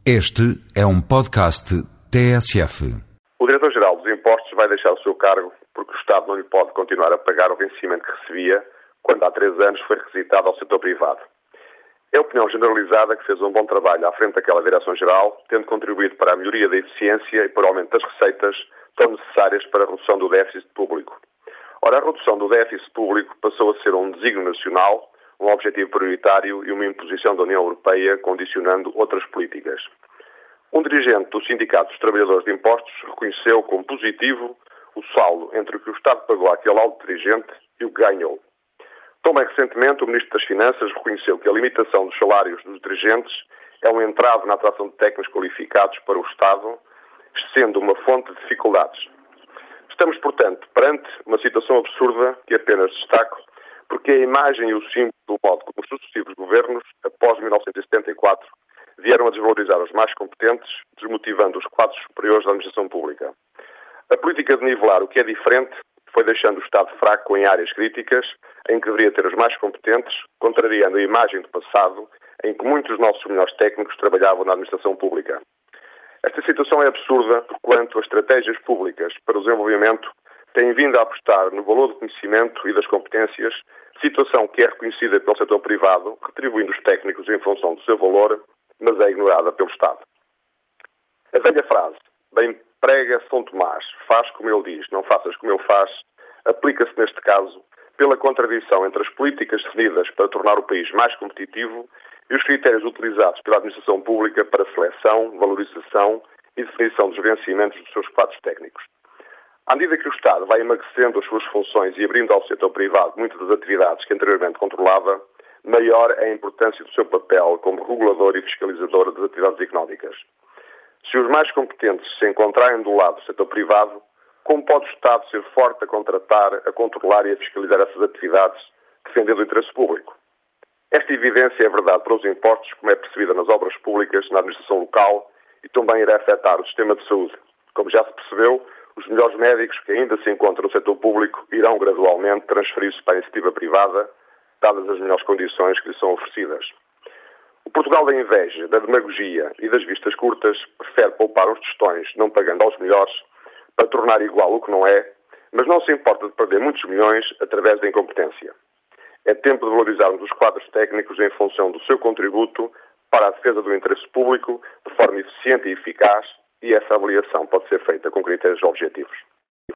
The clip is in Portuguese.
Este é um podcast TSF. O Diretor-Geral dos Impostos vai deixar o seu cargo porque o Estado não lhe pode continuar a pagar o vencimento que recebia quando há três anos foi requisitado ao setor privado. É a opinião generalizada que fez um bom trabalho à frente daquela Direção-Geral, tendo contribuído para a melhoria da eficiência e para o aumento das receitas tão necessárias para a redução do déficit público. Ora, a redução do déficit público passou a ser um desígnio nacional um objetivo prioritário e uma imposição da União Europeia condicionando outras políticas. Um dirigente do Sindicato dos Trabalhadores de Impostos reconheceu como positivo o saldo entre o que o Estado pagou àquele alto dirigente e o que ganhou. Também recentemente, o Ministro das Finanças reconheceu que a limitação dos salários dos dirigentes é um entrave na atração de técnicos qualificados para o Estado, sendo uma fonte de dificuldades. Estamos, portanto, perante uma situação absurda que apenas destaco porque a imagem e o símbolo do modo como os sucessivos governos, após 1974, vieram a desvalorizar os mais competentes, desmotivando os quadros superiores da administração pública. A política de nivelar o que é diferente foi deixando o Estado fraco em áreas críticas, em que deveria ter os mais competentes, contrariando a imagem do passado, em que muitos dos nossos melhores técnicos trabalhavam na administração pública. Esta situação é absurda porquanto as estratégias públicas para o desenvolvimento têm vindo a apostar no valor do conhecimento e das competências, situação que é reconhecida pelo setor privado, retribuindo os técnicos em função do seu valor, mas é ignorada pelo Estado. A velha frase, bem prega São Tomás, faz como ele diz, não faças como ele faz, aplica-se neste caso pela contradição entre as políticas definidas para tornar o país mais competitivo e os critérios utilizados pela administração pública para seleção, valorização e definição dos vencimentos dos seus quadros técnicos. À medida que o Estado vai emagrecendo as suas funções e abrindo ao setor privado muitas das atividades que anteriormente controlava, maior é a importância do seu papel como regulador e fiscalizador das atividades económicas. Se os mais competentes se encontrarem do lado do setor privado, como pode o Estado ser forte a contratar, a controlar e a fiscalizar essas atividades, defendendo o interesse público? Esta evidência é verdade para os impostos, como é percebida nas obras públicas, na administração local e também irá afetar o sistema de saúde. Como já se percebeu, melhores médicos que ainda se encontram no setor público irão gradualmente transferir-se para a iniciativa privada, dadas as melhores condições que lhes são oferecidas. O Portugal da inveja, da demagogia e das vistas curtas prefere poupar os tostões, não pagando aos melhores, para tornar igual o que não é, mas não se importa de perder muitos milhões através da incompetência. É tempo de valorizarmos os quadros técnicos em função do seu contributo para a defesa do interesse público de forma eficiente e eficaz, e essa avaliação pode ser feita com critérios objetivos.